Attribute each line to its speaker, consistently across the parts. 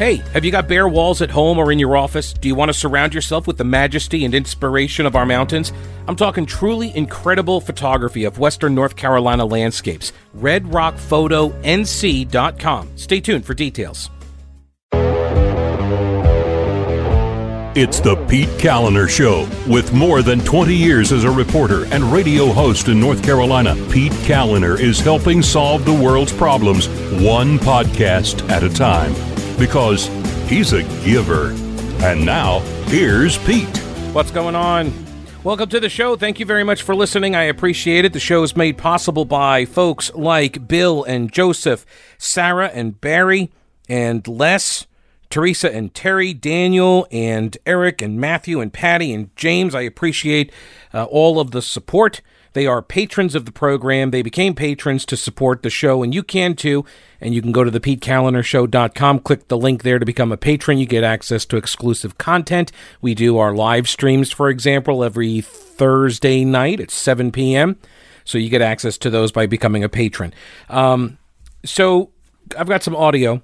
Speaker 1: Hey, have you got bare walls at home or in your office? Do you want to surround yourself with the majesty and inspiration of our mountains? I'm talking truly incredible photography of Western North Carolina landscapes. RedRockPhotoNC.com. Stay tuned for details.
Speaker 2: It's the Pete Kaliner Show. With more than 20 years as a reporter and radio host in North Carolina, Pete Kaliner is helping solve the world's problems one podcast at a time because he's a giver. And now, here's Pete.
Speaker 1: What's going on? Welcome to the show. Thank you very much for listening. I appreciate it. The show is made possible by folks like Bill and Joseph, Sarah and Barry, and Les, Teresa and Terry, Daniel and Eric and Matthew and Patty and James. I appreciate uh, all of the support. They are patrons of the program. They became patrons to support the show, and you can too. And you can go to the PeteKalinershow.com, click the link there to become a patron. You get access to exclusive content. We do our live streams, for example, every Thursday night at 7 p.m. So you get access to those by becoming a patron. Um, so I've got some audio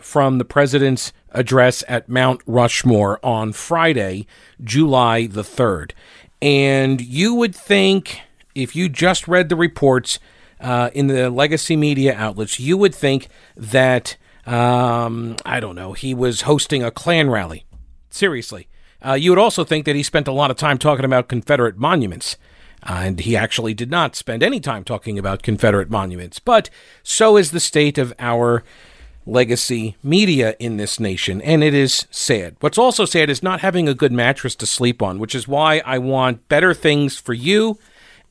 Speaker 1: from the president's address at Mount Rushmore on Friday, July the 3rd. And you would think, if you just read the reports uh, in the legacy media outlets, you would think that, um, I don't know, he was hosting a Klan rally. Seriously. Uh, you would also think that he spent a lot of time talking about Confederate monuments. Uh, and he actually did not spend any time talking about Confederate monuments. But so is the state of our legacy media in this nation, and it is sad. What's also sad is not having a good mattress to sleep on, which is why I want better things for you,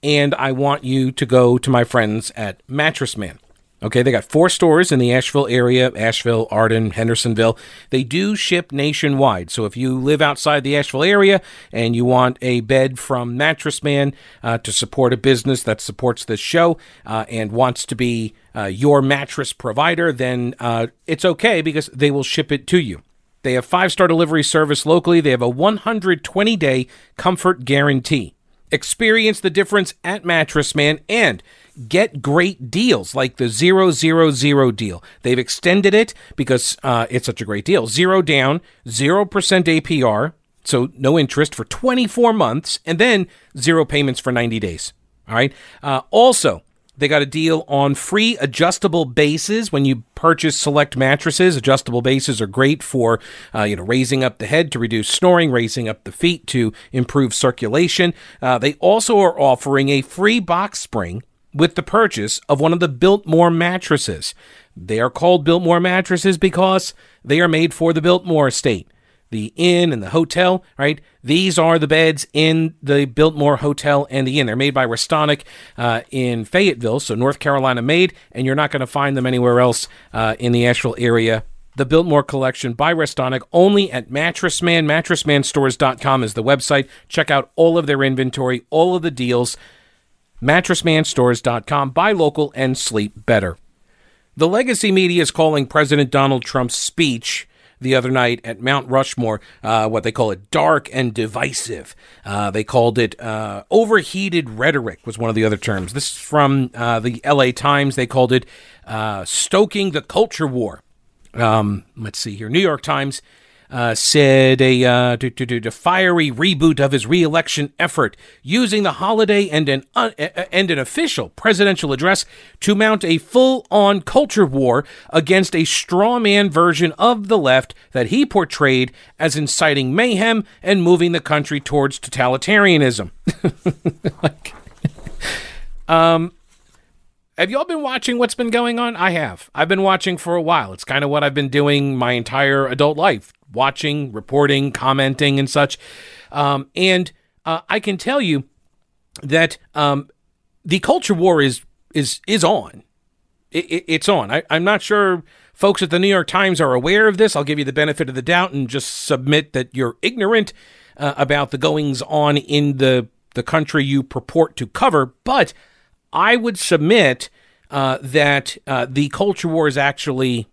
Speaker 1: and I want you to go to my friends at Mattress Man. Okay, they got four stores in the Asheville area Asheville, Arden, Hendersonville. They do ship nationwide. So if you live outside the Asheville area and you want a bed from Mattress Man uh, to support a business that supports this show uh, and wants to be uh, your mattress provider, then uh, it's okay because they will ship it to you. They have five star delivery service locally, they have a 120 day comfort guarantee. Experience the difference at Mattress Man and get great deals like the 000 deal. They've extended it because uh, it's such a great deal. Zero down, 0% APR, so no interest for 24 months, and then zero payments for 90 days. All right. Uh, also, they got a deal on free adjustable bases when you purchase select mattresses. Adjustable bases are great for, uh, you know, raising up the head to reduce snoring, raising up the feet to improve circulation. Uh, they also are offering a free box spring with the purchase of one of the Biltmore mattresses. They are called Biltmore mattresses because they are made for the Biltmore estate. The inn and the hotel, right? These are the beds in the Biltmore Hotel and the inn. They're made by Restonic uh, in Fayetteville, so North Carolina made, and you're not going to find them anywhere else uh, in the Asheville area the Biltmore collection by Restonic only at Mattress Man. MattressManStores.com is the website. Check out all of their inventory, all of the deals mattressmanstores.com. Buy local and sleep better. The legacy media is calling President Donald Trump's speech the other night at Mount Rushmore, uh, what they call it, dark and divisive. Uh, they called it uh, overheated rhetoric, was one of the other terms. This is from uh, the LA Times. They called it uh, stoking the culture war. Um, let's see here. New York Times uh, said a uh, to, to, to, fiery reboot of his reelection effort, using the holiday and an uh, and an official presidential address to mount a full-on culture war against a straw man version of the left that he portrayed as inciting mayhem and moving the country towards totalitarianism. like, um, have y'all been watching what's been going on? I have. I've been watching for a while. It's kind of what I've been doing my entire adult life watching, reporting, commenting, and such. Um, and uh, I can tell you that um, the culture war is is is on. It, it, it's on. I, I'm not sure folks at the New York Times are aware of this. I'll give you the benefit of the doubt and just submit that you're ignorant uh, about the goings on in the the country you purport to cover. But I would submit uh, that uh, the culture war is actually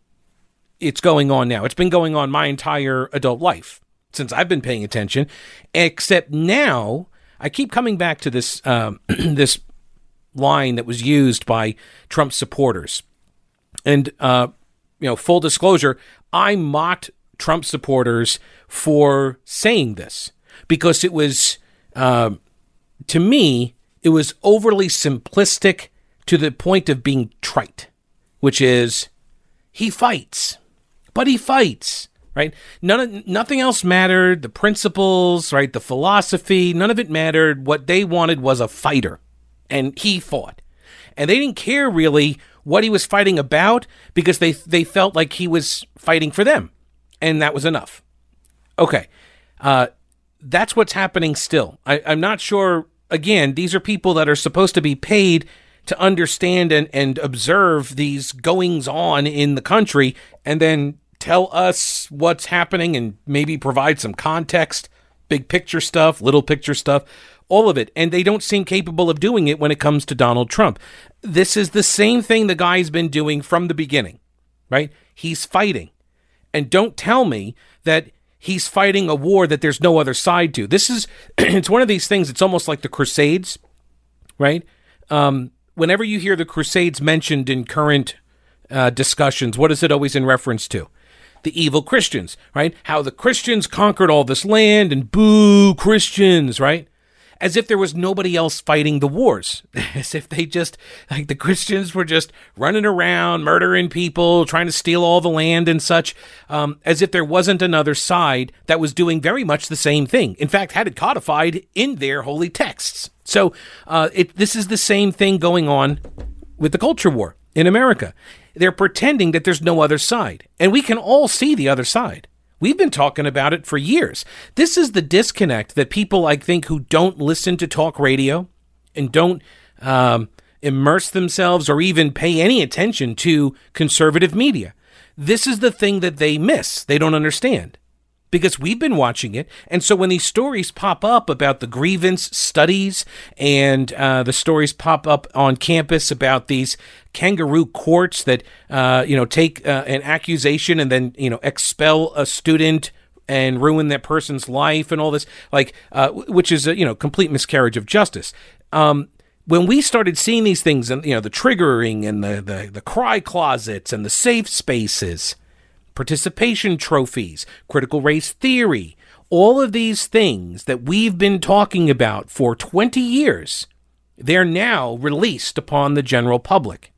Speaker 1: it's going on now. It's been going on my entire adult life since I've been paying attention. Except now, I keep coming back to this um, this line that was used by Trump supporters, and uh, you know, full disclosure, I mocked Trump supporters for saying this because it was, uh, to me, it was overly simplistic to the point of being trite, which is he fights, but he fights, right? None of, nothing else mattered. The principles, right? The philosophy, none of it mattered. What they wanted was a fighter, and he fought. And they didn't care really what he was fighting about because they they felt like he was fighting for them, and that was enough. Okay, uh, that's what's happening still. I, I'm not sure. Again, these are people that are supposed to be paid to understand and, and observe these goings on in the country and then tell us what's happening and maybe provide some context, big picture stuff, little picture stuff, all of it. And they don't seem capable of doing it when it comes to Donald Trump. This is the same thing the guy's been doing from the beginning, right? He's fighting. And don't tell me that he's fighting a war that there's no other side to. This is, it's one of these things, it's almost like the Crusades, right? Um, whenever you hear the Crusades mentioned in current uh, discussions, what is it always in reference to? The evil Christians, right? How the Christians conquered all this land and boo Christians, right? As if there was nobody else fighting the wars. As if they just, like the Christians were just running around, murdering people, trying to steal all the land and such. Um, as if there wasn't another side that was doing very much the same thing. In fact, had it codified in their holy texts. So uh, it, this is the same thing going on with the culture war in America. They're pretending that there's no other side, and we can all see the other side. We've been talking about it for years. This is the disconnect that people, I think, who don't listen to talk radio and don't um, immerse themselves or even pay any attention to conservative media. This is the thing that they miss. They don't understand because we've been watching it. And so when these stories pop up about the grievance studies and uh, the stories pop up on campus about these kangaroo courts that uh, you know take uh, an accusation and then you know expel a student and ruin that person's life and all this like uh, which is a you know complete miscarriage of justice. Um, when we started seeing these things and you know the triggering and the, the the cry closets and the safe spaces participation trophies, critical race theory, all of these things that we've been talking about for 20 years, they're now released upon the general public.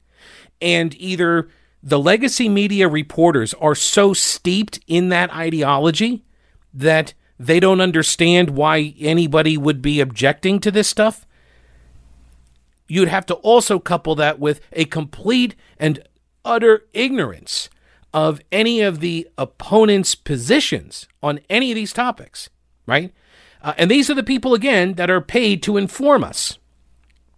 Speaker 1: And either the legacy media reporters are so steeped in that ideology that they don't understand why anybody would be objecting to this stuff. You'd have to also couple that with a complete and utter ignorance of any of the opponent's positions on any of these topics, right? Uh, and these are the people, again, that are paid to inform us,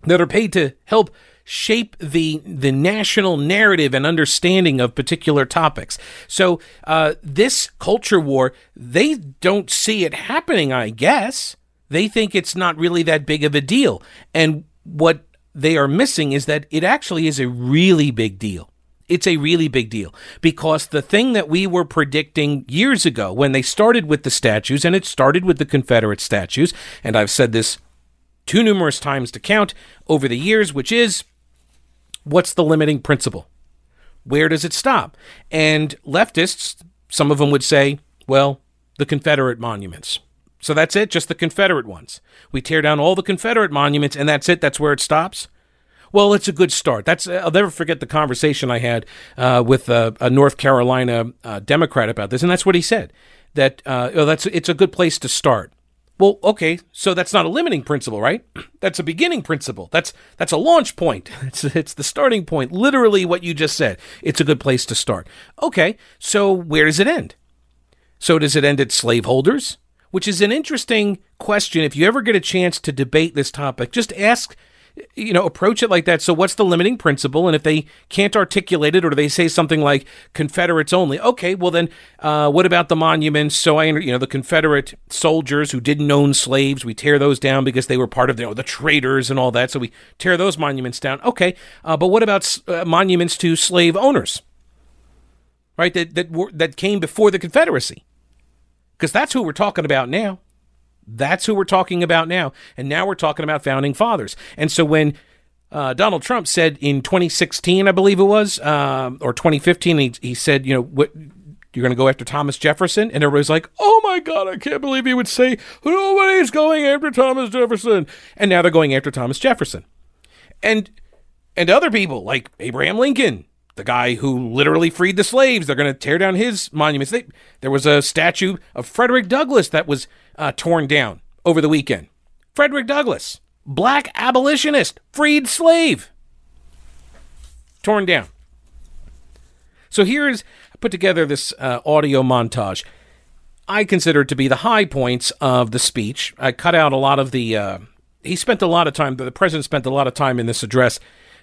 Speaker 1: that are paid to help shape the the national narrative and understanding of particular topics. So uh, this culture war, they don't see it happening. I guess they think it's not really that big of a deal, and what they are missing is that it actually is a really big deal it's a really big deal because the thing that we were predicting years ago when they started with the statues, and it started with the Confederate statues, and I've said this too numerous times to count over the years, which is what's the limiting principle? Where does it stop? And leftists, some of them would say, well, the Confederate monuments. So that's it, just the Confederate ones. We tear down all the Confederate monuments, and that's it, that's where it stops. Well, it's a good start. That's I'll never forget the conversation I had uh, with a, a, North Carolina uh, Democrat about this, and that's what he said. That uh, oh, that's it's a good place to start. Well, okay, so that's not a limiting principle, right? That's a beginning principle. That's that's a launch point. It's it's the starting point. Literally, what you just said. It's a good place to start. Okay, so where does it end? So does it end at slaveholders? Which is an interesting question. If you ever get a chance to debate this topic, just ask you know, approach it like that. So, what's the limiting principle? And if they can't articulate it, or they say something like Confederates only, okay, well then, uh, what about the monuments? So, I, you know, the Confederate soldiers who didn't own slaves, we tear those down because they were part of you know, the traitors and all that. So we tear those monuments down. Okay, uh, but what about uh, monuments to slave owners? Right, that that were, that came before the Confederacy, because that's who we're talking about now. That's who we're talking about now. And now we're talking about founding fathers. And so when uh, Donald Trump said in 2016, I believe it was, um, or 2015, he, he said, you know, what you're going to go after Thomas Jefferson, and everybody's like, "Oh my God, I can't believe he would say nobody's going after Thomas Jefferson," and now they're going after Thomas Jefferson, and and other people like Abraham Lincoln, the guy who literally freed the slaves. They're going to tear down his monuments. They, there was a statue of Frederick Douglass that was uh, torn down over the weekend. Frederick Douglass black abolitionist, freed slave, torn down. So here's I put together this uh, audio montage. I consider to be the high points of the speech. I cut out a lot of the. Uh, he spent a lot of time. The president spent a lot of time in this address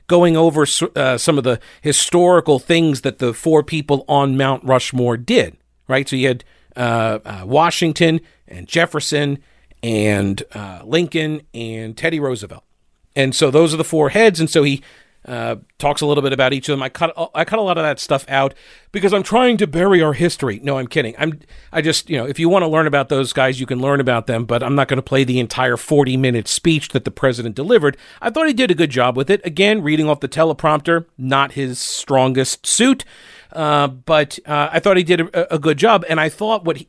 Speaker 1: going over uh, some of the historical things that the four people on Mount Rushmore did. Right. So you had uh, uh, Washington and Jefferson and uh, Lincoln and Teddy Roosevelt. And so those are the four heads. And so he uh, talks a little bit about each of them. I cut I cut a lot of that stuff out because I'm trying to bury our history. No, I'm kidding. I'm I just you know if you want to learn about those guys, you can learn about them. But I'm not going to play the entire 40 minute speech that the president delivered. I thought he did a good job with it. Again, reading off the teleprompter, not his strongest suit. Uh, but uh, I thought he did a, a, good job, and I thought what he,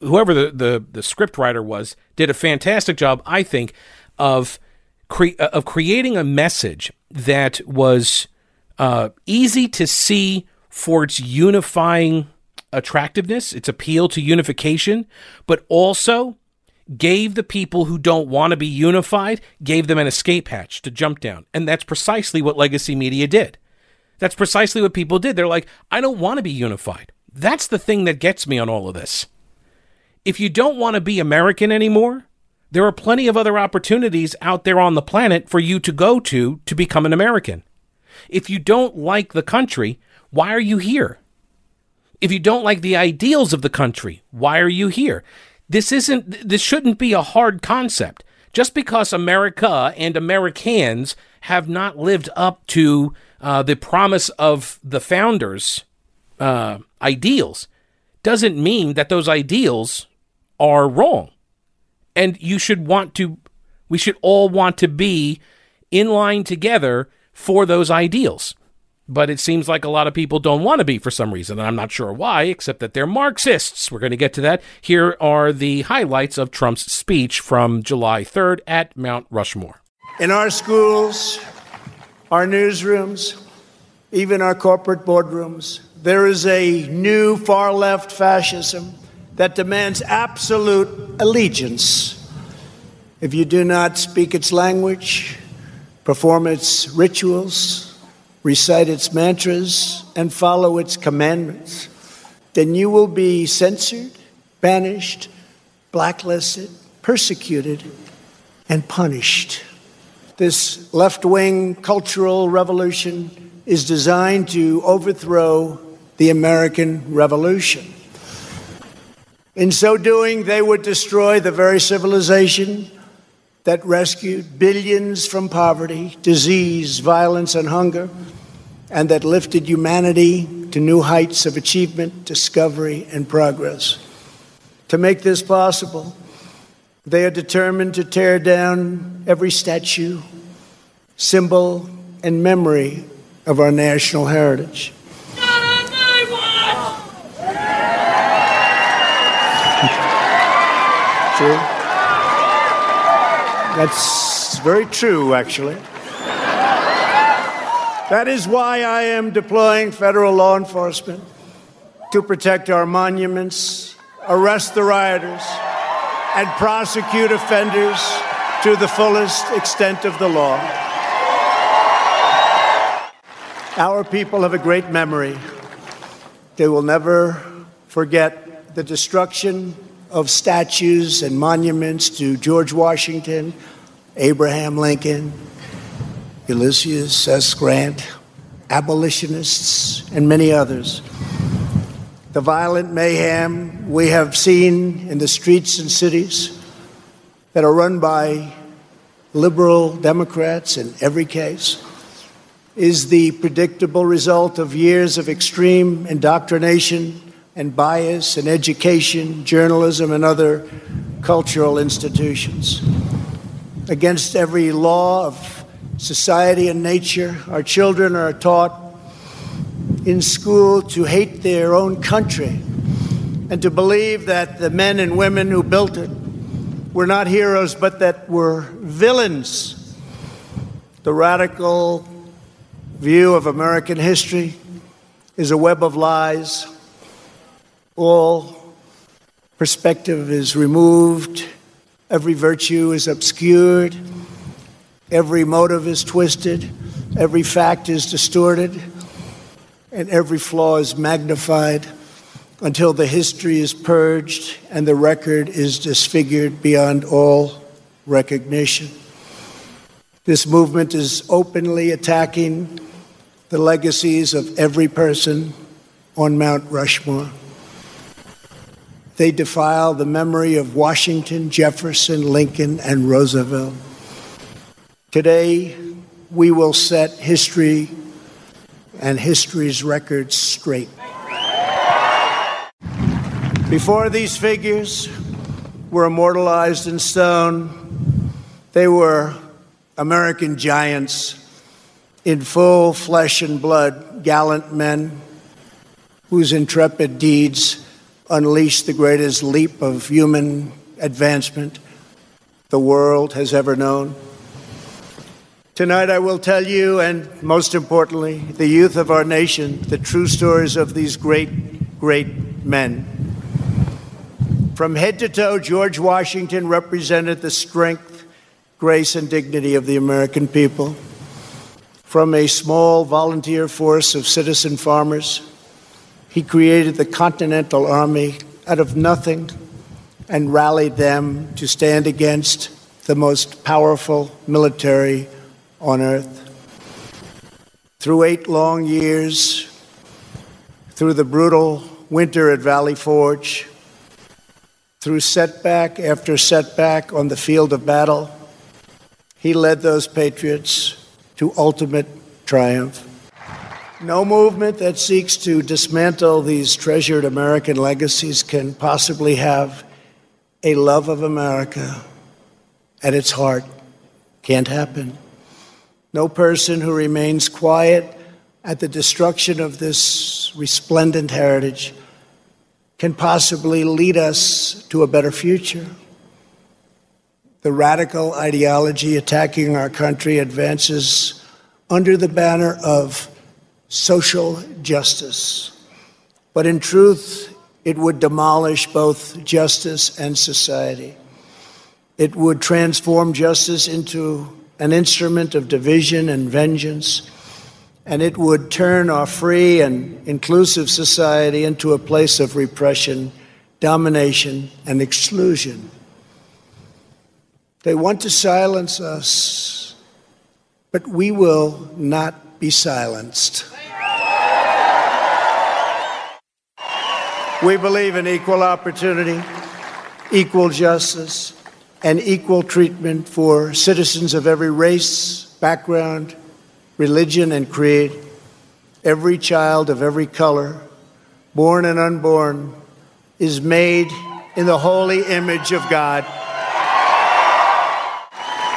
Speaker 1: whoever the, the, the script writer was did a fantastic job, I think, of cre- uh, of creating a message that was uh, easy to see for its unifying attractiveness, its appeal to unification, but also gave the people who don't want to be unified, gave them an escape hatch to jump down. And that's precisely what legacy media did. That's precisely what people did. They're like, I don't want to be unified. That's the thing that gets me on all of this. If you don't want to be American anymore, there are plenty of other opportunities out there on the planet for you to go to to become an American. If you don't like the country, why are you here? If you don't like the ideals of the country, why are you here? This isn't this shouldn't be a hard concept. Just because America and Americans have not lived up to uh, the promise of the founders' uh, ideals doesn't mean that those ideals are wrong. And you should want to, we should all want to be in line together for those ideals. But it seems like a lot of people don't want to be for some reason. And I'm not sure why, except that they're Marxists. We're going to get to that. Here are the highlights of Trump's speech from July 3rd at Mount Rushmore.
Speaker 3: In our schools, our newsrooms, even our corporate boardrooms, there is a new far left fascism that demands absolute allegiance. If you do not speak its language, perform its rituals, recite its mantras, and follow its commandments, then you will be censored, banished, blacklisted, persecuted, and punished. This left wing cultural revolution is designed to overthrow the American Revolution. In so doing, they would destroy the very civilization that rescued billions from poverty, disease, violence, and hunger, and that lifted humanity to new heights of achievement, discovery, and progress. To make this possible, they are determined to tear down every statue, symbol, and memory of our national heritage. True? That's very true, actually. That is why I am deploying federal law enforcement to protect our monuments, arrest the rioters, and prosecute offenders to the fullest extent of the law. Our people have a great memory. They will never forget the destruction of statues and monuments to George Washington, Abraham Lincoln, Ulysses S. Grant, abolitionists, and many others. The violent mayhem we have seen in the streets and cities that are run by liberal Democrats in every case is the predictable result of years of extreme indoctrination and bias in education, journalism, and other cultural institutions. Against every law of society, and nature. Our children are taught in school to hate their own country and to believe that the men and women who built it were not heroes but that were villains. The radical view of American history is a web of lies. All perspective is removed, every virtue is obscured, every motive is twisted, every fact is distorted, and every flaw is magnified until the history is purged and the record is disfigured beyond all recognition. This movement is openly attacking the legacies of every person on Mount Rushmore. They defile the memory of Washington, Jefferson, Lincoln, and Roosevelt. Today, we will set history and history's records straight. Before these figures were immortalized in stone, they were American giants in full flesh and blood, gallant men whose intrepid deeds unleashed the greatest leap of human advancement the world has ever known. Tonight, I will tell you, and most importantly, the youth of our nation, the true stories of these great, great men. From head to toe, George Washington represented the strength, grace, and dignity of the American people. From a small volunteer force of citizen farmers, he created the Continental Army out of nothing and rallied them to stand against the most powerful military on earth. Through eight long years, through the brutal winter at Valley Forge, through setback after setback on the field of battle, he led those patriots to ultimate triumph. No movement that seeks to dismantle these treasured American legacies can possibly have a love of America at its heart. Can't happen. No person who remains quiet at the destruction of this resplendent heritage can possibly lead us to a better future. The radical ideology attacking our country advances under the banner of social justice. But in truth, it would demolish both justice and society. It would transform justice into an instrument of division and vengeance and it would turn our free and inclusive society into a place of repression, domination, and exclusion. They want to silence us, but we will not be silenced. We believe in equal opportunity, equal justice, and equal treatment for citizens of every race, background, religion, and creed, every child of every color, born and unborn, is made in the holy image of God.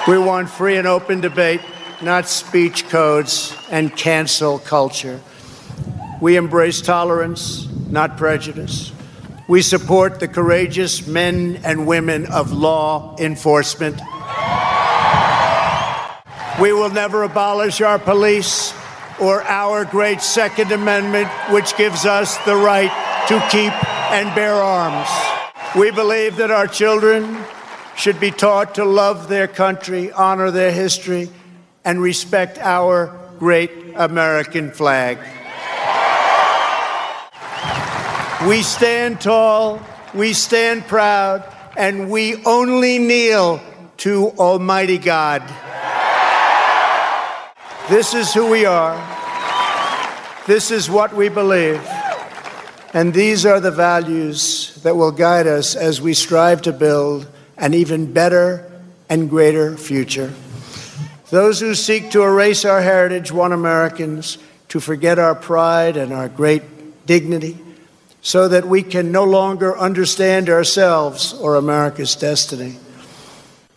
Speaker 3: We want free and open debate, not speech codes and cancel culture. We embrace tolerance, not prejudice. We support the courageous men and women of law enforcement. We will never abolish our police or our great Second Amendment, which gives us the right to keep and bear arms. We believe that our children should be taught to love their country, honor their history, and respect our great American flag. We stand tall, we stand proud, and we only kneel to Almighty God. This is who we are. This is what we believe. And these are the values that will guide us as we strive to build an even better and greater future. Those who seek to erase our heritage want Americans to forget our pride and our great dignity so that we can no longer understand ourselves or America's destiny.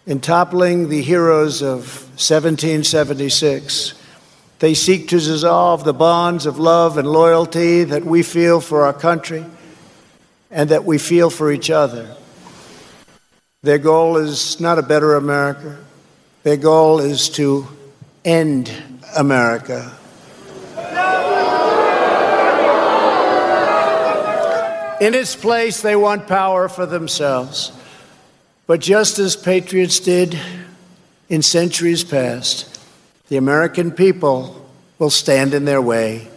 Speaker 3: in toppling the heroes of 1776. They seek to dissolve the bonds of love and loyalty that we feel for our country and that we feel for each other. Their goal is not a better America. Their goal is to end America. In its place, they want power for themselves. But just as patriots did in centuries past, the American people will stand in their way,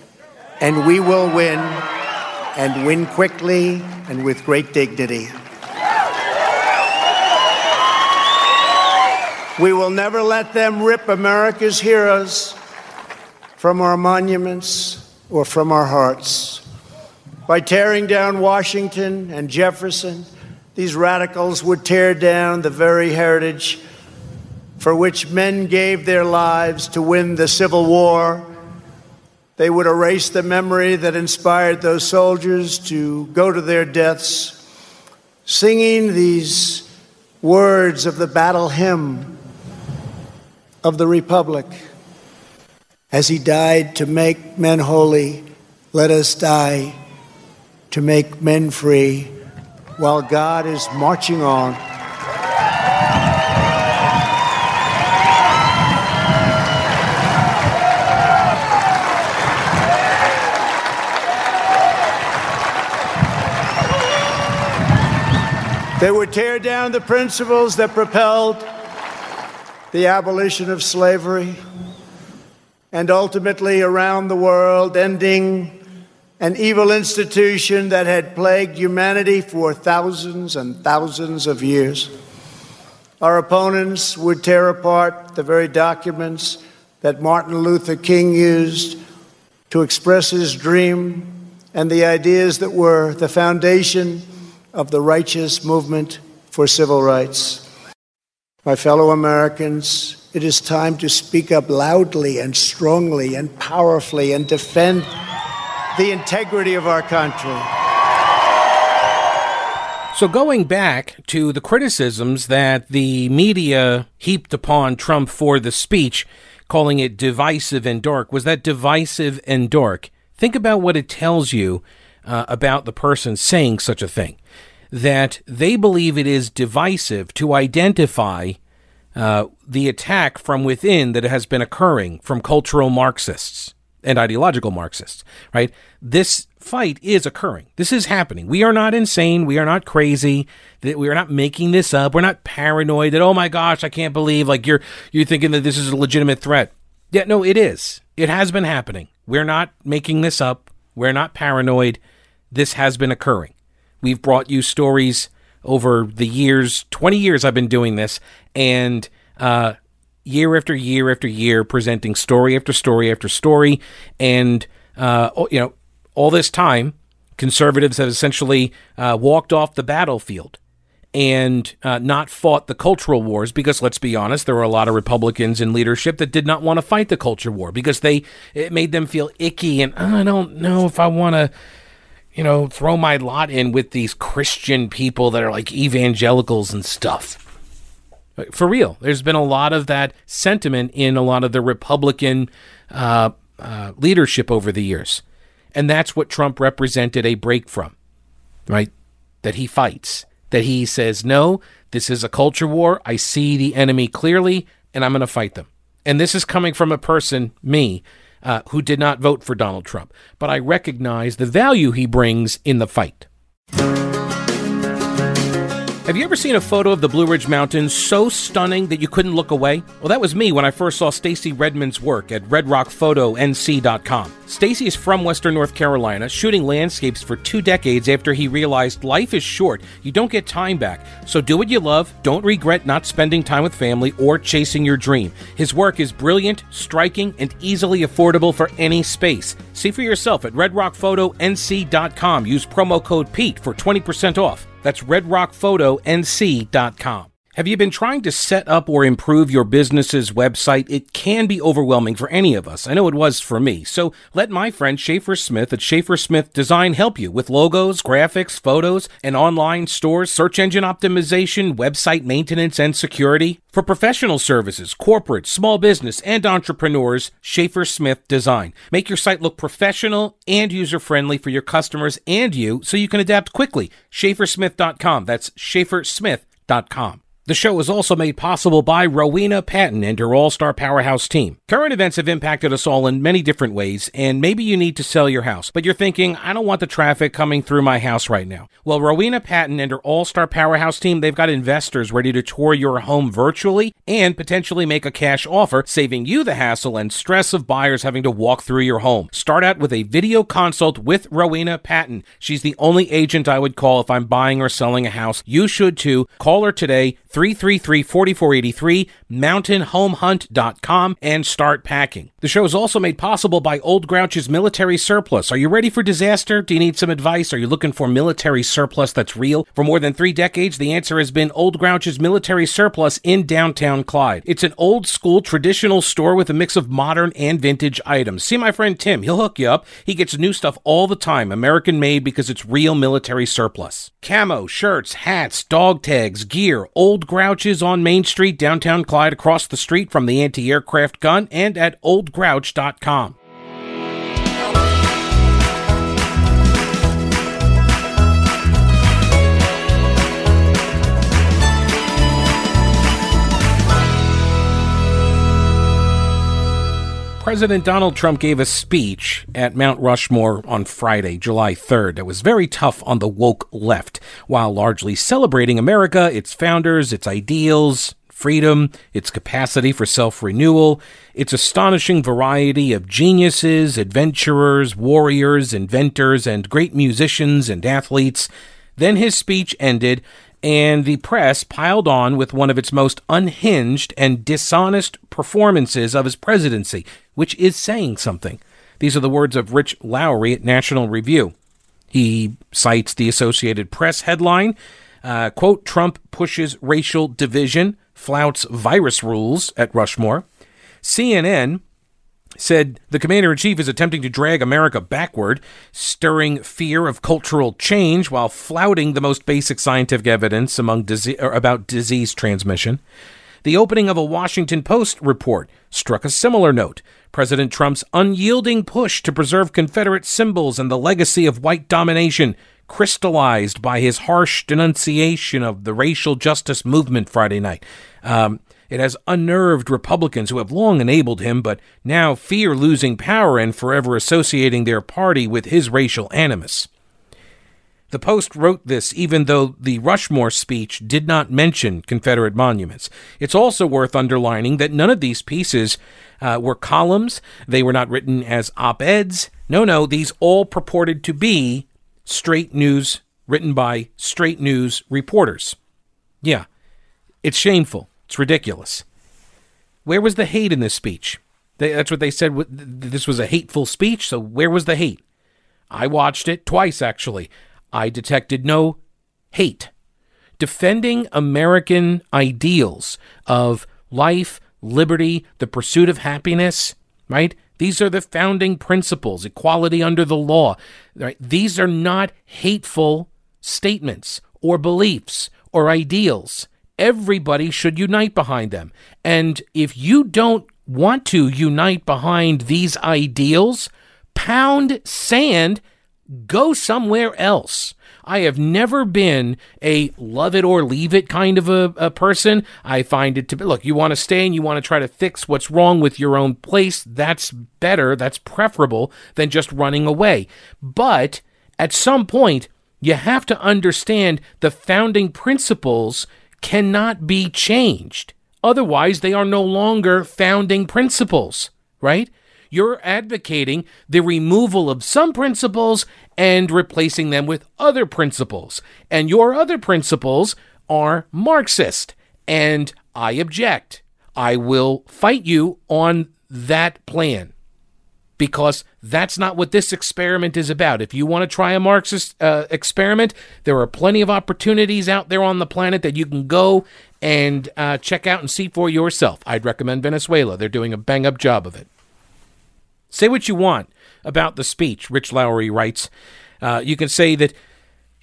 Speaker 3: and we will win, and win quickly and with great dignity. We will never let them rip America's heroes from our monuments or from our hearts. By tearing down Washington and Jefferson, these radicals would tear down the very heritage for which men gave their lives to win the Civil War. They would erase the memory that inspired those soldiers to go to their deaths, singing these words of the battle hymn of the Republic. As he died to make men holy, let us die to make men free while God is marching on. They would tear down the principles that propelled the abolition of slavery and ultimately around the world, ending an evil institution that had plagued humanity for thousands and thousands of years. Our opponents would tear apart the very documents that Martin Luther King used to express his dream and the ideas that were the foundation of the righteous movement for civil rights. My fellow Americans, it is time to speak up loudly and strongly and powerfully and defend the integrity of our country.
Speaker 1: So, going back to the criticisms that the media heaped upon Trump for the speech, calling it divisive and dark, was that divisive and dark? Think about what it tells you uh, about the person saying such a thing. That they believe it is divisive to identify uh, the attack from within that has been occurring from cultural Marxists and ideological Marxists, right? This fight is occurring. This is happening. We are not insane. We are not crazy. We are not making this up. We're not paranoid that oh my gosh, I can't believe like you're you're thinking that this is a legitimate threat. Yeah, no, it is. It has been happening. We're not making this up. We're not paranoid. This has been occurring. We've brought you stories over the years, 20 years I've been doing this and uh year after year after year, presenting story after story after story, and uh, you know, all this time, conservatives have essentially uh, walked off the battlefield and uh, not fought the cultural wars because let's be honest there were a lot of republicans in leadership that did not want to fight the culture war because they it made them feel icky and i don't know if i want to you know throw my lot in with these christian people that are like evangelicals and stuff for real. There's been a lot of that sentiment in a lot of the Republican uh, uh, leadership over the years. And that's what Trump represented a break from, right? That he fights, that he says, no, this is a culture war. I see the enemy clearly, and I'm going to fight them. And this is coming from a person, me, uh, who did not vote for Donald Trump. But I recognize the value he brings in the fight. Have you ever seen a photo of the Blue Ridge Mountains so stunning that you couldn't look away? Well, that was me when I first saw Stacy Redmond's work at redrockphotonc.com. Stacy is from Western North Carolina, shooting landscapes for two decades after he realized life is short. You don't get time back. So do what you love. Don't regret not spending time with family or chasing your dream. His work is brilliant, striking, and easily affordable for any space. See for yourself at redrockphotonc.com. Use promo code PETE for 20% off. That's redrockphotonc.com. Have you been trying to set up or improve your business's website? It can be overwhelming for any of us. I know it was for me. So let my friend Schaefer Smith at Schaefer Smith Design help you with logos, graphics, photos, and online stores, search engine optimization, website maintenance, and security. For professional services, corporate, small business, and entrepreneurs, Schaefer Smith Design. Make your site look professional and user friendly for your customers and you so you can adapt quickly. SchaeferSmith.com. That's SchaeferSmith.com. The show is also made possible by Rowena Patton and her All Star Powerhouse team. Current events have impacted us all in many different ways, and maybe you need to sell your house, but you're thinking, I don't want the traffic coming through my house right now. Well, Rowena Patton and her All Star Powerhouse team, they've got investors ready to tour your home virtually and potentially make a cash offer, saving you the hassle and stress of buyers having to walk through your home. Start out with a video consult with Rowena Patton. She's the only agent I would call if I'm buying or selling a house. You should too. Call her today. 333 4483, mountainhomehunt.com, and start packing. The show is also made possible by Old Grouch's Military Surplus. Are you ready for disaster? Do you need some advice? Are you looking for military surplus that's real? For more than three decades, the answer has been Old Grouch's Military Surplus in downtown Clyde. It's an old school traditional store with a mix of modern and vintage items. See my friend Tim, he'll hook you up. He gets new stuff all the time, American made because it's real military surplus. Camo, shirts, hats, dog tags, gear, old Grouch's on Main Street, downtown Clyde, across the street from the anti aircraft gun, and at oldgrouch.com. President Donald Trump gave a speech at Mount Rushmore on Friday, July 3rd, that was very tough on the woke left, while largely celebrating America, its founders, its ideals, freedom, its capacity for self renewal, its astonishing variety of geniuses, adventurers, warriors, inventors, and great musicians and athletes. Then his speech ended, and the press piled on with one of its most unhinged and dishonest performances of his presidency, which is saying something. These are the words of Rich Lowry at National Review. He cites the Associated Press headline, uh, quote, Trump pushes racial division, flouts virus rules at Rushmore. CNN said the commander in chief is attempting to drag America backward, stirring fear of cultural change while flouting the most basic scientific evidence among dise- about disease transmission. The opening of a Washington Post report struck a similar note. President Trump's unyielding push to preserve Confederate symbols and the legacy of white domination, crystallized by his harsh denunciation of the racial justice movement Friday night. Um, it has unnerved Republicans who have long enabled him, but now fear losing power and forever associating their party with his racial animus. The Post wrote this even though the Rushmore speech did not mention Confederate monuments. It's also worth underlining that none of these pieces uh, were columns, they were not written as op eds. No, no, these all purported to be straight news written by straight news reporters. Yeah, it's shameful. It's ridiculous. Where was the hate in this speech? They, that's what they said. This was a hateful speech. So where was the hate? I watched it twice, actually. I detected no hate. Defending American ideals of life, liberty, the pursuit of happiness, right? These are the founding principles, equality under the law. Right? These are not hateful statements or beliefs or ideals everybody should unite behind them. And if you don't want to unite behind these ideals, pound sand, go somewhere else. I have never been a love it or leave it kind of a, a person. I find it to be look, you want to stay and you want to try to fix what's wrong with your own place. That's better, that's preferable than just running away. But at some point, you have to understand the founding principles cannot be changed. Otherwise, they are no longer founding principles, right? You're advocating the removal of some principles and replacing them with other principles. And your other principles are Marxist. And I object. I will fight you on that plan. because that's not what this experiment is about. If you want to try a Marxist uh, experiment, there are plenty of opportunities out there on the planet that you can go and uh, check out and see for yourself. I'd recommend Venezuela. They're doing a bang up job of it. Say what you want about the speech, Rich Lowry writes. Uh, you can say that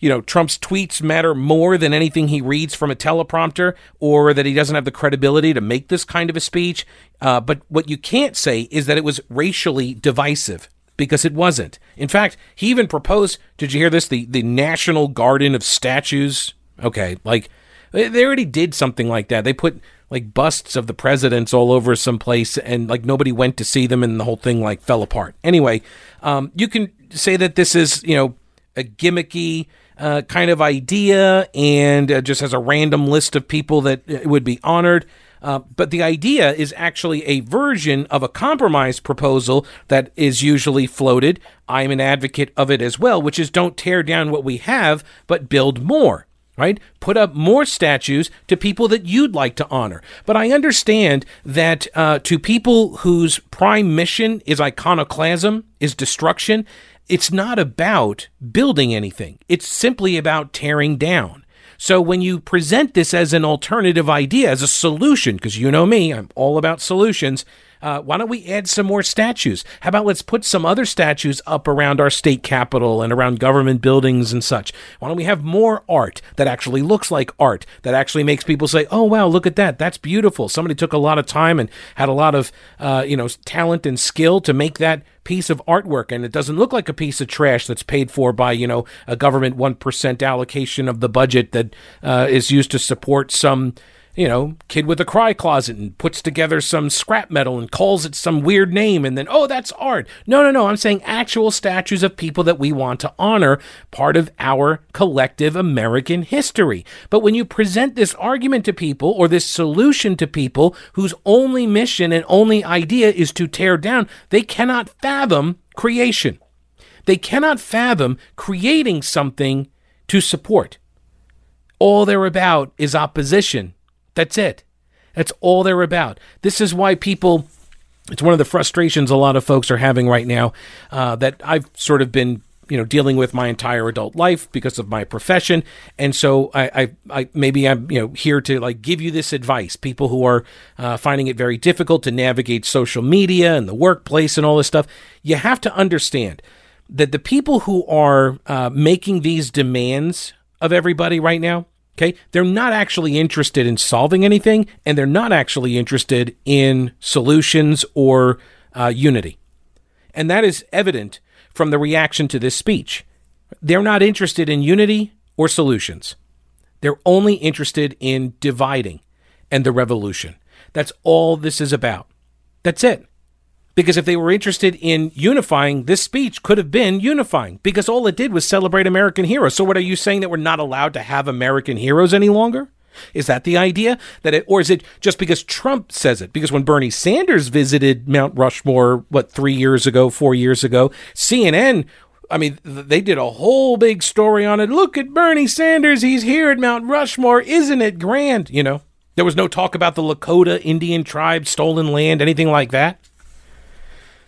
Speaker 1: you know, Trump's tweets matter more than anything he reads from a teleprompter, or that he doesn't have the credibility to make this kind of a speech. Uh, but what you can't say is that it was racially divisive because it wasn't. In fact, he even proposed. Did you hear this? The the National Garden of Statues. Okay, like they already did something like that. They put like busts of the presidents all over some place, and like nobody went to see them, and the whole thing like fell apart. Anyway, um, you can say that this is you know a gimmicky uh, kind of idea and uh, just has a random list of people that would be honored. Uh, but the idea is actually a version of a compromise proposal that is usually floated. I'm an advocate of it as well, which is don't tear down what we have, but build more right? Put up more statues to people that you'd like to honor. But I understand that uh, to people whose prime mission is iconoclasm, is destruction, it's not about building anything, it's simply about tearing down. So when you present this as an alternative idea, as a solution, because you know me, I'm all about solutions, uh, why don't we add some more statues? How about let's put some other statues up around our state capitol and around government buildings and such? Why don't we have more art that actually looks like art, that actually makes people say, oh, wow, look at that. That's beautiful. Somebody took a lot of time and had a lot of, uh, you know, talent and skill to make that piece of artwork and it doesn't look like a piece of trash that's paid for by you know a government 1% allocation of the budget that uh, is used to support some you know, kid with a cry closet and puts together some scrap metal and calls it some weird name and then, oh, that's art. No, no, no. I'm saying actual statues of people that we want to honor, part of our collective American history. But when you present this argument to people or this solution to people whose only mission and only idea is to tear down, they cannot fathom creation. They cannot fathom creating something to support. All they're about is opposition that's it. That's all they're about. This is why people. It's one of the frustrations a lot of folks are having right now uh, that I've sort of been you know dealing with my entire adult life because of my profession and so I, I, I, maybe i'm you know here to like give you this advice people who are uh, finding it very difficult to navigate social media and the workplace and all this stuff you have to understand that the people who are uh, making these demands of everybody right now Okay. They're not actually interested in solving anything, and they're not actually interested in solutions or uh, unity. And that is evident from the reaction to this speech. They're not interested in unity or solutions. They're only interested in dividing and the revolution. That's all this is about. That's it. Because if they were interested in unifying, this speech could have been unifying because all it did was celebrate American heroes. So, what are you saying that we're not allowed to have American heroes any longer? Is that the idea? That it, or is it just because Trump says it? Because when Bernie Sanders visited Mount Rushmore, what, three years ago, four years ago, CNN I mean, they did a whole big story on it. Look at Bernie Sanders. He's here at Mount Rushmore. Isn't it grand? You know, there was no talk about the Lakota Indian tribe, stolen land, anything like that.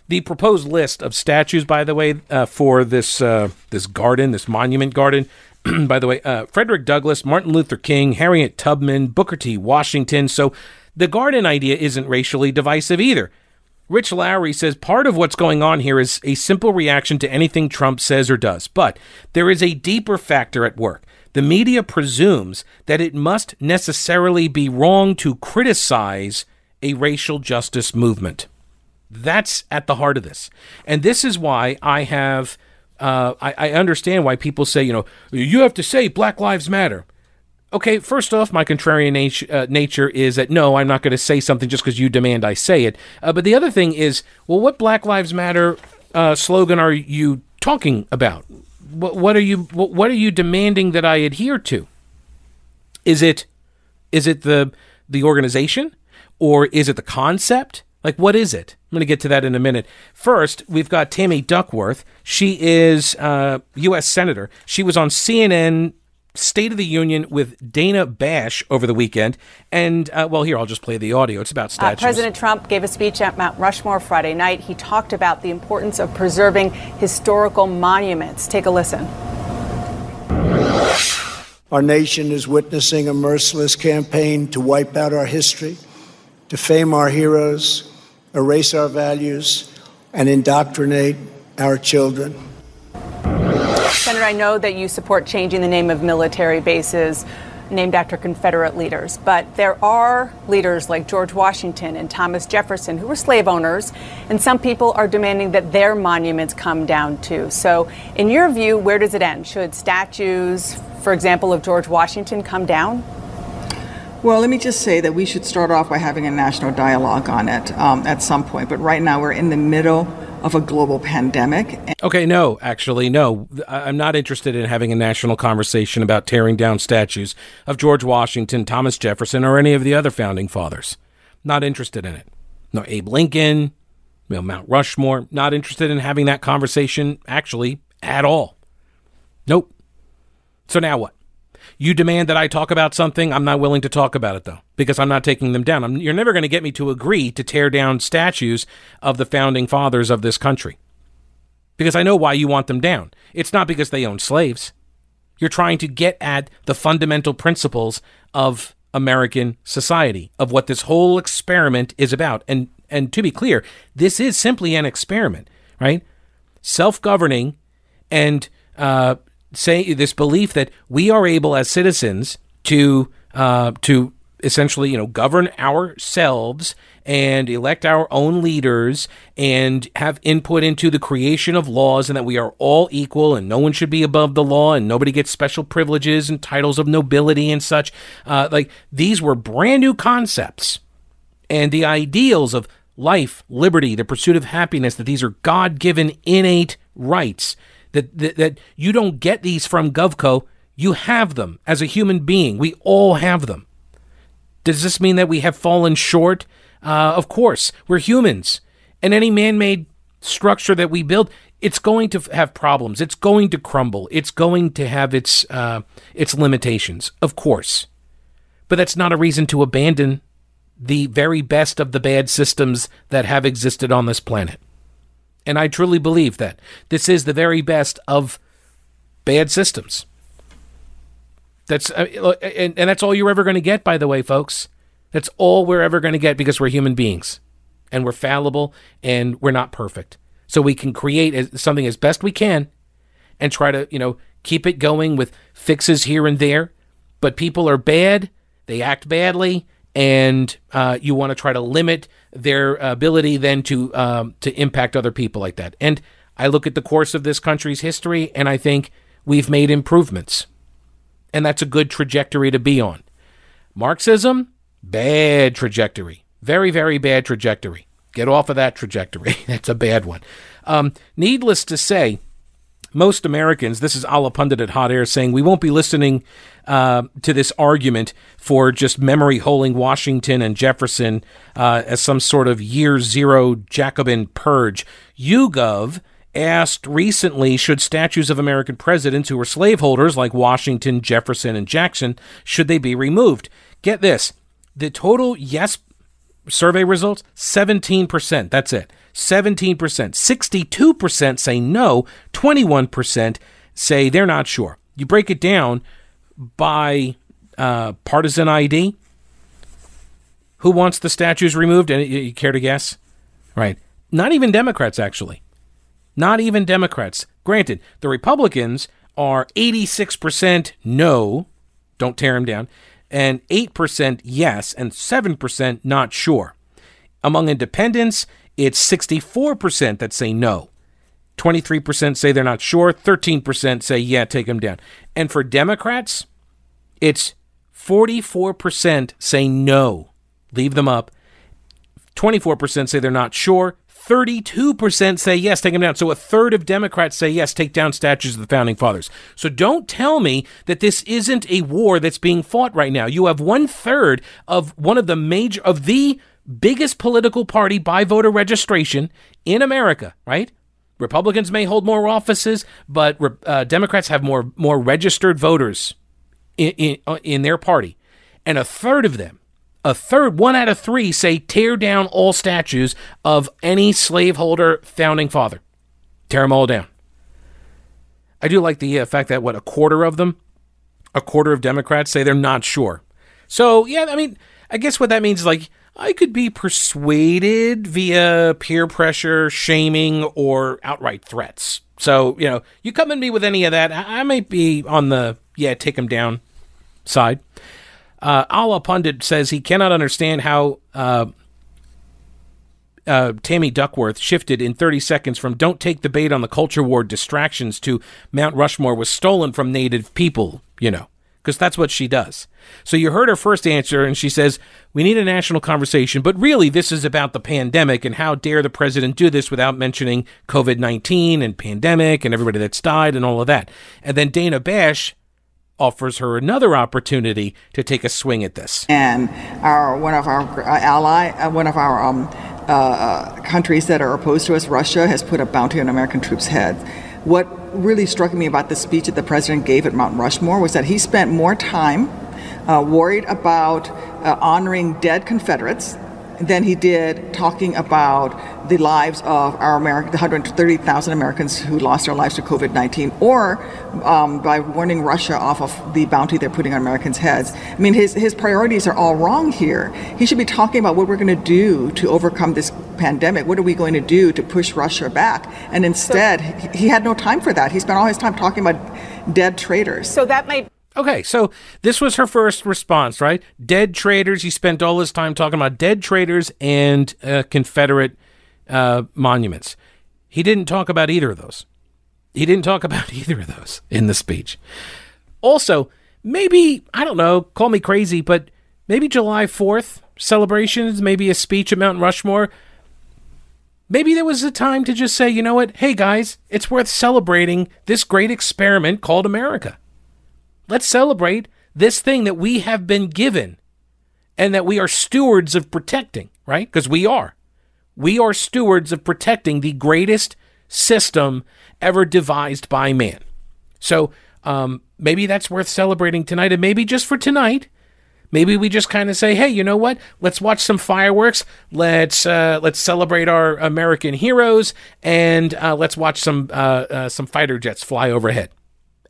Speaker 1: The proposed list of statues, by the way, uh, for this uh, this garden, this monument garden, by the way, uh, Frederick Douglass, Martin Luther King, Harriet Tubman, Booker T. Washington. So the garden idea isn't racially divisive either. Rich Lowry says part of what's going on here is a simple reaction to anything Trump says or does, but there is a deeper factor at work. The media presumes that it must necessarily be wrong to criticize a racial justice movement. That's at the heart of this. And this is why I have, uh, I, I understand why people say, you know, you have to say Black Lives Matter. Okay, first off, my contrarian nat- uh, nature is that no, I'm not going to say something just because you demand I say it. Uh, but the other thing is, well, what Black Lives Matter uh, slogan are you talking about? What, what are you what, what are you demanding that I adhere to? Is it is it the the organization or is it the concept? Like, what is it? I'm going to get to that in a minute. First, we've got Tammy Duckworth. She is a uh, U.S. Senator. She was on CNN State of the Union with Dana Bash over the weekend. And, uh, well, here, I'll just play the audio. It's about uh, statues.
Speaker 4: Uh, President Trump gave a speech at Mount Rushmore Friday night. He talked about the importance of preserving historical monuments. Take a listen.
Speaker 3: Our nation is witnessing a merciless campaign to wipe out our history, to defame our heroes, erase our values, and indoctrinate our children.
Speaker 4: Senator, I know that you support changing the name of military bases named after Confederate leaders, but there are leaders like George Washington and Thomas Jefferson who were slave owners, and some people are demanding that their monuments come down too. So, in your view, where does it end? Should statues, for example, of George Washington come down?
Speaker 5: Well, let me just say that we should start off by having a national dialogue on it um, at some point. But right now, we're in the middle of a global pandemic.
Speaker 1: Okay, no, actually, no. I'm not interested in having a national conversation about tearing down statues of George Washington, Thomas Jefferson, or any of the other founding fathers. Not interested in it. No, Abe Lincoln, you know, Mount Rushmore. Not interested in having that conversation, actually, at all. Nope. So now what? You demand that I talk about something, I'm not willing to talk about it though, because I'm not taking them down. I'm, you're never going to get me to agree to tear down statues of the founding fathers of this country. Because I know why you want them down. It's not because they own slaves. You're trying to get at the fundamental principles of American society, of what this whole experiment is about. And and to be clear, this is simply an experiment, right? Self-governing and uh, say this belief that we are able as citizens to uh, to essentially you know govern ourselves and elect our own leaders and have input into the creation of laws and that we are all equal and no one should be above the law and nobody gets special privileges and titles of nobility and such. Uh, like these were brand new concepts. And the ideals of life liberty the pursuit of happiness that these are god-given innate rights that, that, that you don't get these from GovCo. You have them as a human being. We all have them. Does this mean that we have fallen short? Uh, of course, we're humans. And any man made structure that we build, it's going to have problems. It's going to crumble. It's going to have its, uh, its limitations, of course. But that's not a reason to abandon the very best of the bad systems that have existed on this planet. And I truly believe that this is the very best of bad systems. That's uh, and, and that's all you're ever going to get by the way, folks. That's all we're ever going to get because we're human beings and we're fallible and we're not perfect. So we can create something as best we can and try to, you know, keep it going with fixes here and there. But people are bad, they act badly, and uh, you want to try to limit their ability then to um, to impact other people like that. And I look at the course of this country's history, and I think we've made improvements, and that's a good trajectory to be on. Marxism, bad trajectory, very very bad trajectory. Get off of that trajectory. that's a bad one. Um, needless to say, most Americans, this is Allahpundit at Hot Air saying, we won't be listening uh, to this argument for just memory holding Washington and Jefferson uh, as some sort of year zero Jacobin purge. YouGov asked recently should statues of American presidents who were slaveholders like Washington, Jefferson, and Jackson should they be removed? Get this. The total yes survey results 17%. That's it. 17%. 62% say no. 21% say they're not sure. You break it down by uh, partisan ID. Who wants the statues removed? And you care to guess? Right. Not even Democrats, actually. Not even Democrats. Granted, the Republicans are 86% no, don't tear them down, and 8% yes, and 7% not sure. Among independents, it's 64% that say no. 23% say they're not sure. 13% say, yeah, take them down. And for Democrats, it's 44% say no, leave them up. 24% say they're not sure. 32% say yes, take them down. So a third of Democrats say yes, take down statues of the founding fathers. So don't tell me that this isn't a war that's being fought right now. You have one third of one of the major, of the biggest political party by voter registration in America, right? Republicans may hold more offices, but uh, Democrats have more more registered voters in, in, uh, in their party, and a third of them, a third, one out of three, say tear down all statues of any slaveholder founding father. Tear them all down. I do like the uh, fact that what a quarter of them, a quarter of Democrats say they're not sure. So yeah, I mean, I guess what that means is like I could be persuaded via peer pressure, shaming, or outright threats. So you know, you come at me with any of that, I, might be on the yeah, take him down side. Uh, Allahpundit says he cannot understand how uh, uh, Tammy Duckworth shifted in 30 seconds from don't take the bait on the culture war distractions to Mount Rushmore was stolen from native people, you know, because that's what she does. So you heard her first answer, and she says, We need a national conversation, but really this is about the pandemic and how dare the president do this without mentioning COVID 19 and pandemic and everybody that's died and all of that. And then Dana Bash offers her another opportunity to take a swing at this.
Speaker 5: And our one of our ally, uh, one of our um, uh, countries that are opposed to us, Russia, has put a bounty on American troops' heads. What really struck me about the speech that the president gave at Mount Rushmore was that he spent more time uh, worried about uh, honoring dead Confederates than he did talking about the lives of our American, the 130,000 Americans who lost their lives to COVID 19, or um, by warning Russia off of the bounty they're putting on Americans' heads. I mean, his, his priorities are all wrong here. He should be talking about what we're going to do to overcome this pandemic. What are we going to do to push Russia back? And instead, so, he had no time for that. He spent all his time talking about dead traitors.
Speaker 4: So that might
Speaker 1: Okay, so this was her first response, right? Dead traitors. He spent all his time talking about dead traitors and uh, Confederate uh, monuments. He didn't talk about either of those. He didn't talk about either of those in the speech. Also, maybe, I don't know, call me crazy, but maybe July 4th celebrations, maybe a speech at Mount Rushmore. Maybe there was a time to just say, you know what? Hey guys, it's worth celebrating this great experiment called America. Let's celebrate this thing that we have been given and that we are stewards of protecting, right? Because we are. We are stewards of protecting the greatest system ever devised by man. So um, maybe that's worth celebrating tonight. And maybe just for tonight, maybe we just kind of say, hey, you know what? Let's watch some fireworks. Let's uh, let's celebrate our American heroes, and uh, let's watch some uh, uh some fighter jets fly overhead.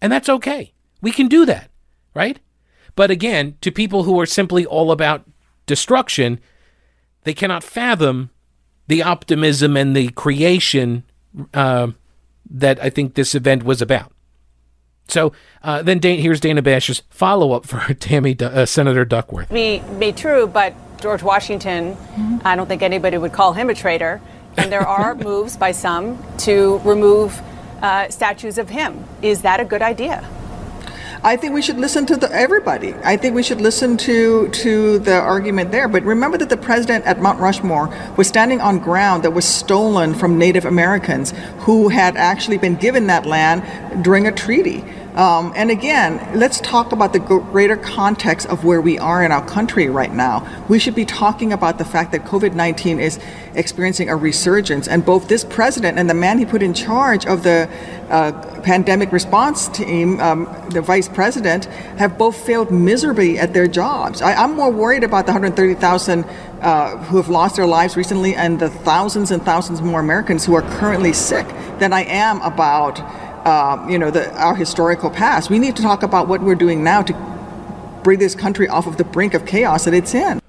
Speaker 1: And that's okay. We can do that, right? But again, to people who are simply all about destruction, they cannot fathom the optimism and the creation uh, that I think this event was about. So uh, then Dan- here's Dana Bash's follow up for Tammy uh, Senator Duckworth.
Speaker 4: Be be true, but George Washington, mm-hmm. I don't think anybody would call him a traitor. And there are moves by some to remove uh, statues of him. Is that a good idea?
Speaker 5: I think we should listen to the, everybody. I think we should listen to to the argument there. But remember that the president at Mount Rushmore was standing on ground that was stolen from Native Americans who had actually been given that land during a treaty. Um, and again, let's talk about the greater context of where we are in our country right now. We should be talking about the fact that COVID 19 is experiencing a resurgence, and both this president and the man he put in charge of the uh, pandemic response team, um, the vice president, have both failed miserably at their jobs. I, am more worried about the 130,000 uh, who have lost their lives recently and the thousands and thousands more Americans who are currently sick than I am about uh, you know, the, our historical past. We need to talk about what we're doing now to bring this country off of the brink of chaos that it's in.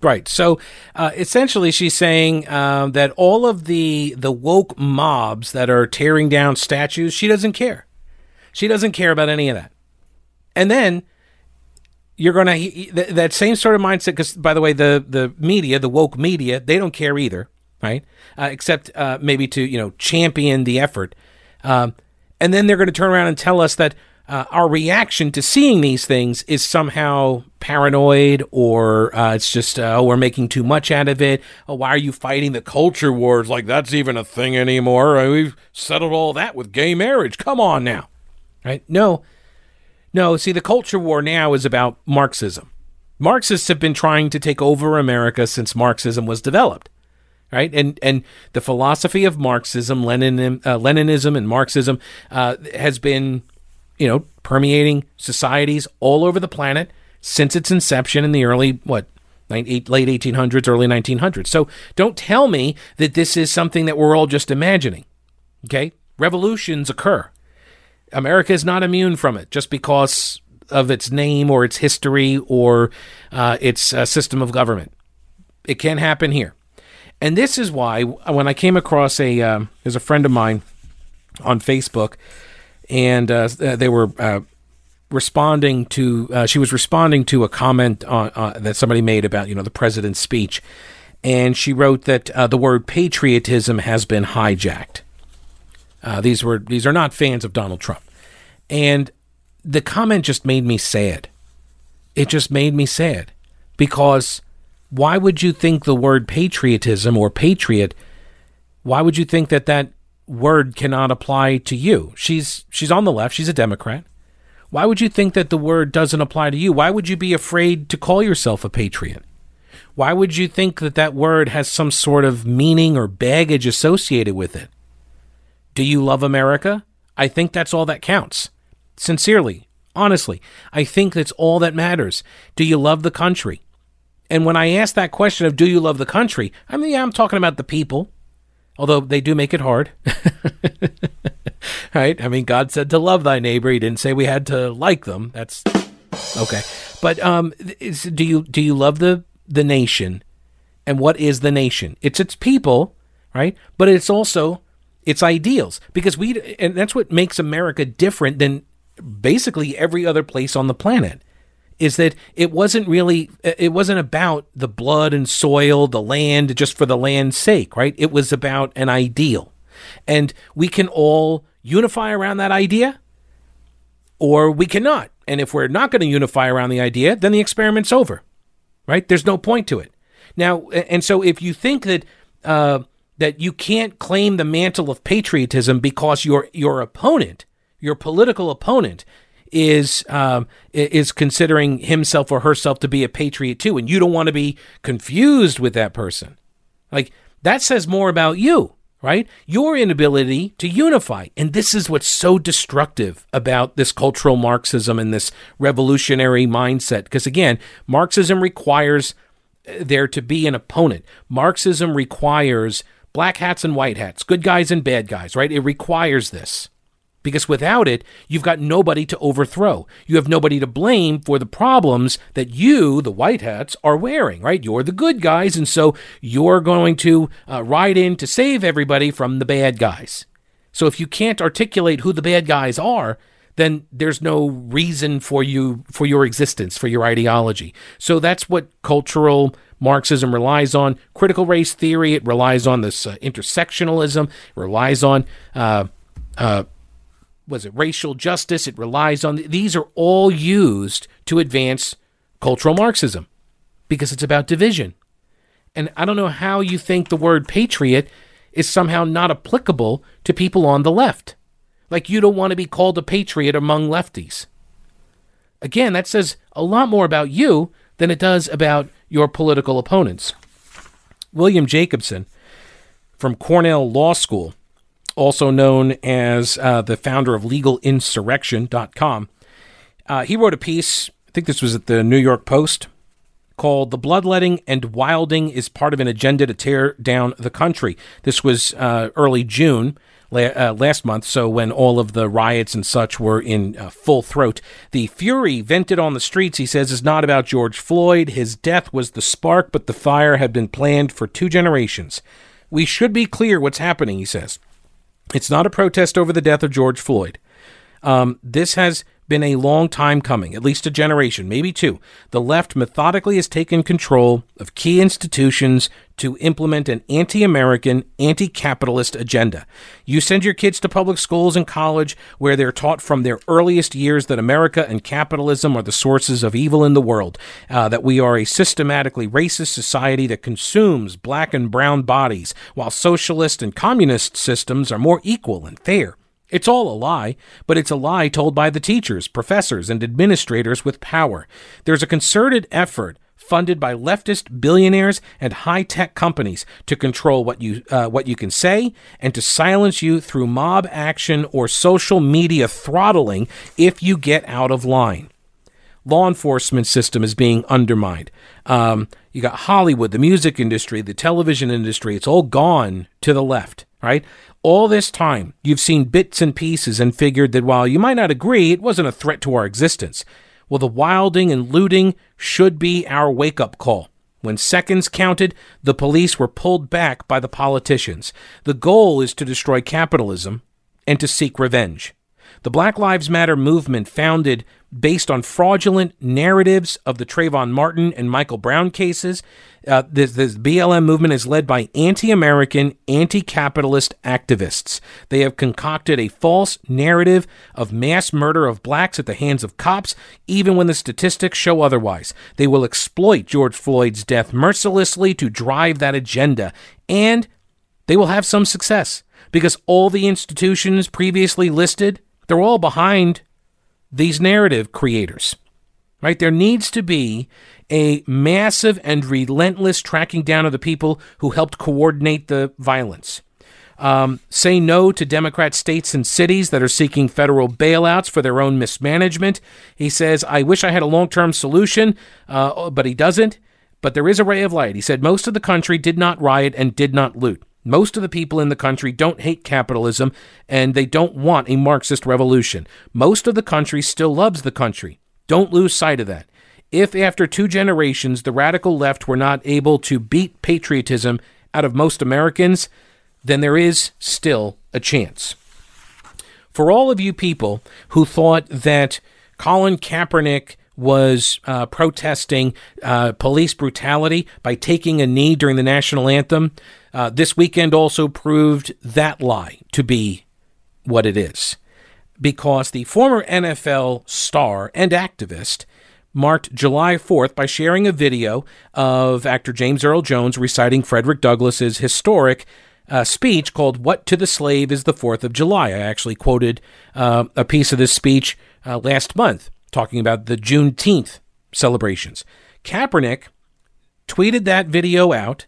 Speaker 1: Right. So uh, essentially, she's saying um, that all of the the woke mobs that are tearing down statues, she doesn't care. She doesn't care about any of that. And then you're going to that same sort of mindset. Because by the way, the the media, the woke media, they don't care either, right? Uh, except uh, maybe to you know champion the effort. Um, and then they're going to turn around and tell us that uh, our reaction to seeing these things is somehow paranoid or uh, it's just uh, oh we're making too much out of it. Oh why are you fighting the culture wars? Like that's even a thing anymore. We've settled all that with gay marriage. Come on now. Right? No. No see the culture war now is about marxism. Marxists have been trying to take over america since marxism was developed right? And and the philosophy of Marxism, Lenin, uh, Leninism, and Marxism uh, has been, you know, permeating societies all over the planet since its inception in the early, what, late 1800s, early 1900s. So don't tell me that this is something that we're all just imagining. Okay? Revolutions occur. America is not immune from it just because of its name or its history or uh, its uh, system of government. It can happen here. And this is why when I came across a, um, there's a friend of mine on Facebook, and uh, they were uh, responding to, uh, she was responding to a comment on, uh, that somebody made about, you know, the president's speech. And she wrote that the word patriotism has been hijacked. these were these are not fans of Donald Trump, and the comment just made me sad. It just made me sad because why would you think the word patriotism or patriot? Why would you think that that word cannot apply to you? She's she's on the left. She's a Democrat. Why would you think that the word doesn't apply to you? Why would you be afraid to call yourself a patriot? Why would you think that that word has some sort of meaning or baggage associated with it? Do you love America? I think that's all that counts. Sincerely, honestly, I think that's all that matters. Do you love the country? And when I ask that question of do you love the country, I mean, yeah, I'm talking about the people, although they do make it hard. right? I mean, God said to love thy neighbor. He didn't say we had to like them. That's okay. But um, do you do you love the the nation? And what is the nation? It's its people, right? But it's also its ideals because we and that's what makes America different than basically every other place on the planet is that it wasn't really it wasn't about the blood and soil the land just for the land's sake right? It was about an ideal. And we can all unify around that idea or we cannot. And if we're not going to unify around the idea then the experiment's over right? There's no point to it. Now and so if you think that uh, that you can't claim the mantle of patriotism because your your opponent your political opponent is um, is considering himself or herself to be a patriot too, and you don't want to be confused with that person. Like that says more about you, right? Your inability to unify, and this is what's so destructive about this cultural Marxism and this revolutionary mindset. Because again, Marxism requires uh, there to be an opponent. Marxism requires black hats and white hats, good guys and bad guys, right? It requires this because without it, you've got nobody to overthrow. You have nobody to blame for the problems that you, the white hats, are wearing, right? You're the good guys, and so you're going to uh, ride in to save everybody from the bad guys. So if you can't articulate who the bad guys are, then there's no reason for you for your existence, for your ideology. So that's what cultural Marxism relies on. Critical race theory, it relies on this uh, intersectionalism, relies on uh, uh was it racial justice? It relies on these are all used to advance cultural Marxism because it's about division. And I don't know how you think the word patriot is somehow not applicable to people on the left. Like you don't want to be called a patriot among lefties. Again, that says a lot more about you than it does about your political opponents. William Jacobson from Cornell Law School also known as uh, the founder of legalinsurrection.com. Uh, he wrote a piece, I think this was at the New York Post, called The Bloodletting and Wilding is Part of an Agenda to Tear Down the Country. This was uh, early June. Uh, last month, so when all of the riots and such were in uh, full throat. The fury vented on the streets, he says, is not about George Floyd. His death was the spark, but the fire had been planned for two generations. We should be clear what's happening, he says. It's not a protest over the death of George Floyd. Um, this has been a long time coming, at least a generation, maybe two. The left methodically has taken control of key institutions to implement an anti American, anti capitalist agenda. You send your kids to public schools and college where they're taught from their earliest years that America and capitalism are the sources of evil in the world, uh, that we are a systematically racist society that consumes black and brown bodies, while socialist and communist systems are more equal and fair. It's all a lie, but it's a lie told by the teachers, professors, and administrators with power. There's a concerted effort funded by leftist billionaires and high-tech companies to control what you uh, what you can say and to silence you through mob action or social media throttling if you get out of line law enforcement system is being undermined. Um, you got Hollywood, the music industry, the television industry. It's all gone to the left, right? All this time, you've seen bits and pieces and figured that while you might not agree, it wasn't a threat to our existence. Well, the wilding and looting should be our wake up call. When seconds counted, the police were pulled back by the politicians. The goal is to destroy capitalism and to seek revenge. The Black Lives Matter movement, founded based on fraudulent narratives of the Trayvon Martin and Michael Brown cases, uh, this, this BLM movement is led by anti American, anti capitalist activists. They have concocted a false narrative of mass murder of blacks at the hands of cops, even when the statistics show otherwise. They will exploit George Floyd's death mercilessly to drive that agenda, and they will have some success because all the institutions previously listed they're all behind these narrative creators, right? There needs to be a massive and relentless tracking down of the people who helped coordinate the violence. Um, say no to Democrat states and cities that are seeking federal bailouts for their own mismanagement. He says, I wish I had a long term solution, uh, but he doesn't. But there is a ray of light. He said most of the country did not riot and did not loot. Most of the people in the country don't hate capitalism and they don't want a Marxist revolution. Most of the country still loves the country. Don't lose sight of that. If after two generations the radical left were not able to beat patriotism out of most Americans, then there is still a chance. For all of you people who thought that Colin Kaepernick was uh, protesting uh, police brutality by taking a knee during the national anthem, uh, this weekend also proved that lie to be what it is. Because the former NFL star and activist marked July 4th by sharing a video of actor James Earl Jones reciting Frederick Douglass's historic uh, speech called What to the Slave is the Fourth of July. I actually quoted uh, a piece of this speech uh, last month talking about the Juneteenth celebrations. Kaepernick tweeted that video out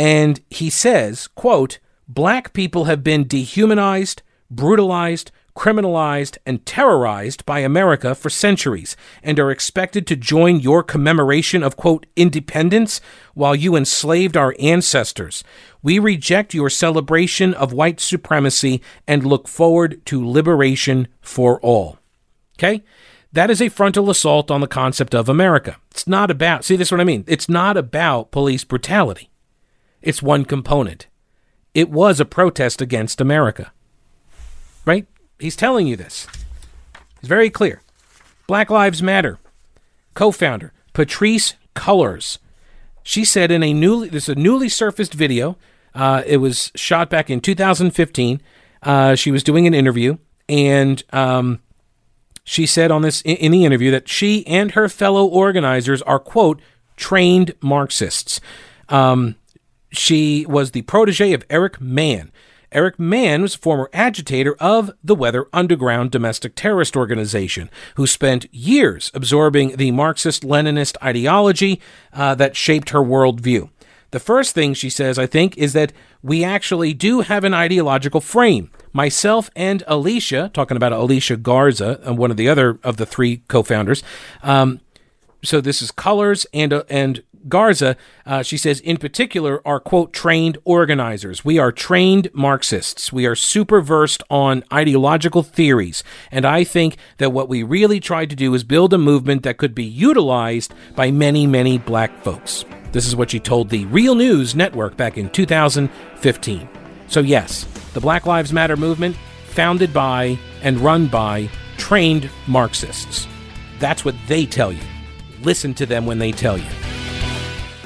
Speaker 1: and he says, quote, black people have been dehumanized, brutalized, criminalized, and terrorized by America for centuries and are expected to join your commemoration of, quote, independence while you enslaved our ancestors. We reject your celebration of white supremacy and look forward to liberation for all. Okay? That is a frontal assault on the concept of America. It's not about, see, this is what I mean. It's not about police brutality. It's one component. It was a protest against America. Right? He's telling you this. He's very clear. Black Lives Matter co founder Patrisse Cullors. She said in a newly this is a newly surfaced video. Uh, it was shot back in 2015. Uh, she was doing an interview, and um, she said on this in, in the interview that she and her fellow organizers are quote trained Marxists. Um, she was the protege of Eric Mann. Eric Mann was a former agitator of the Weather Underground domestic terrorist organization, who spent years absorbing the Marxist Leninist ideology uh, that shaped her worldview. The first thing she says, I think, is that we actually do have an ideological frame. Myself and Alicia, talking about Alicia Garza, uh, one of the other of the three co founders, um, so this is Cullors and uh, and Garza, uh, she says, in particular, are, quote, trained organizers. We are trained Marxists. We are super versed on ideological theories. And I think that what we really tried to do is build a movement that could be utilized by many, many black folks. This is what she told the Real News Network back in 2015. So, yes, the Black Lives Matter movement, founded by and run by trained Marxists. That's what they tell you. Listen to them when they tell you.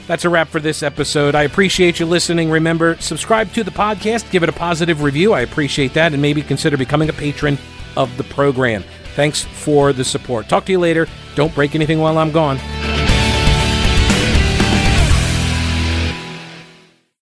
Speaker 1: That's a wrap for this episode. I appreciate you listening. Remember, subscribe to the podcast, give it a positive review. I appreciate that, and maybe consider becoming a patron of the program. Thanks for the support. Talk to you later. Don't break anything while I'm gone.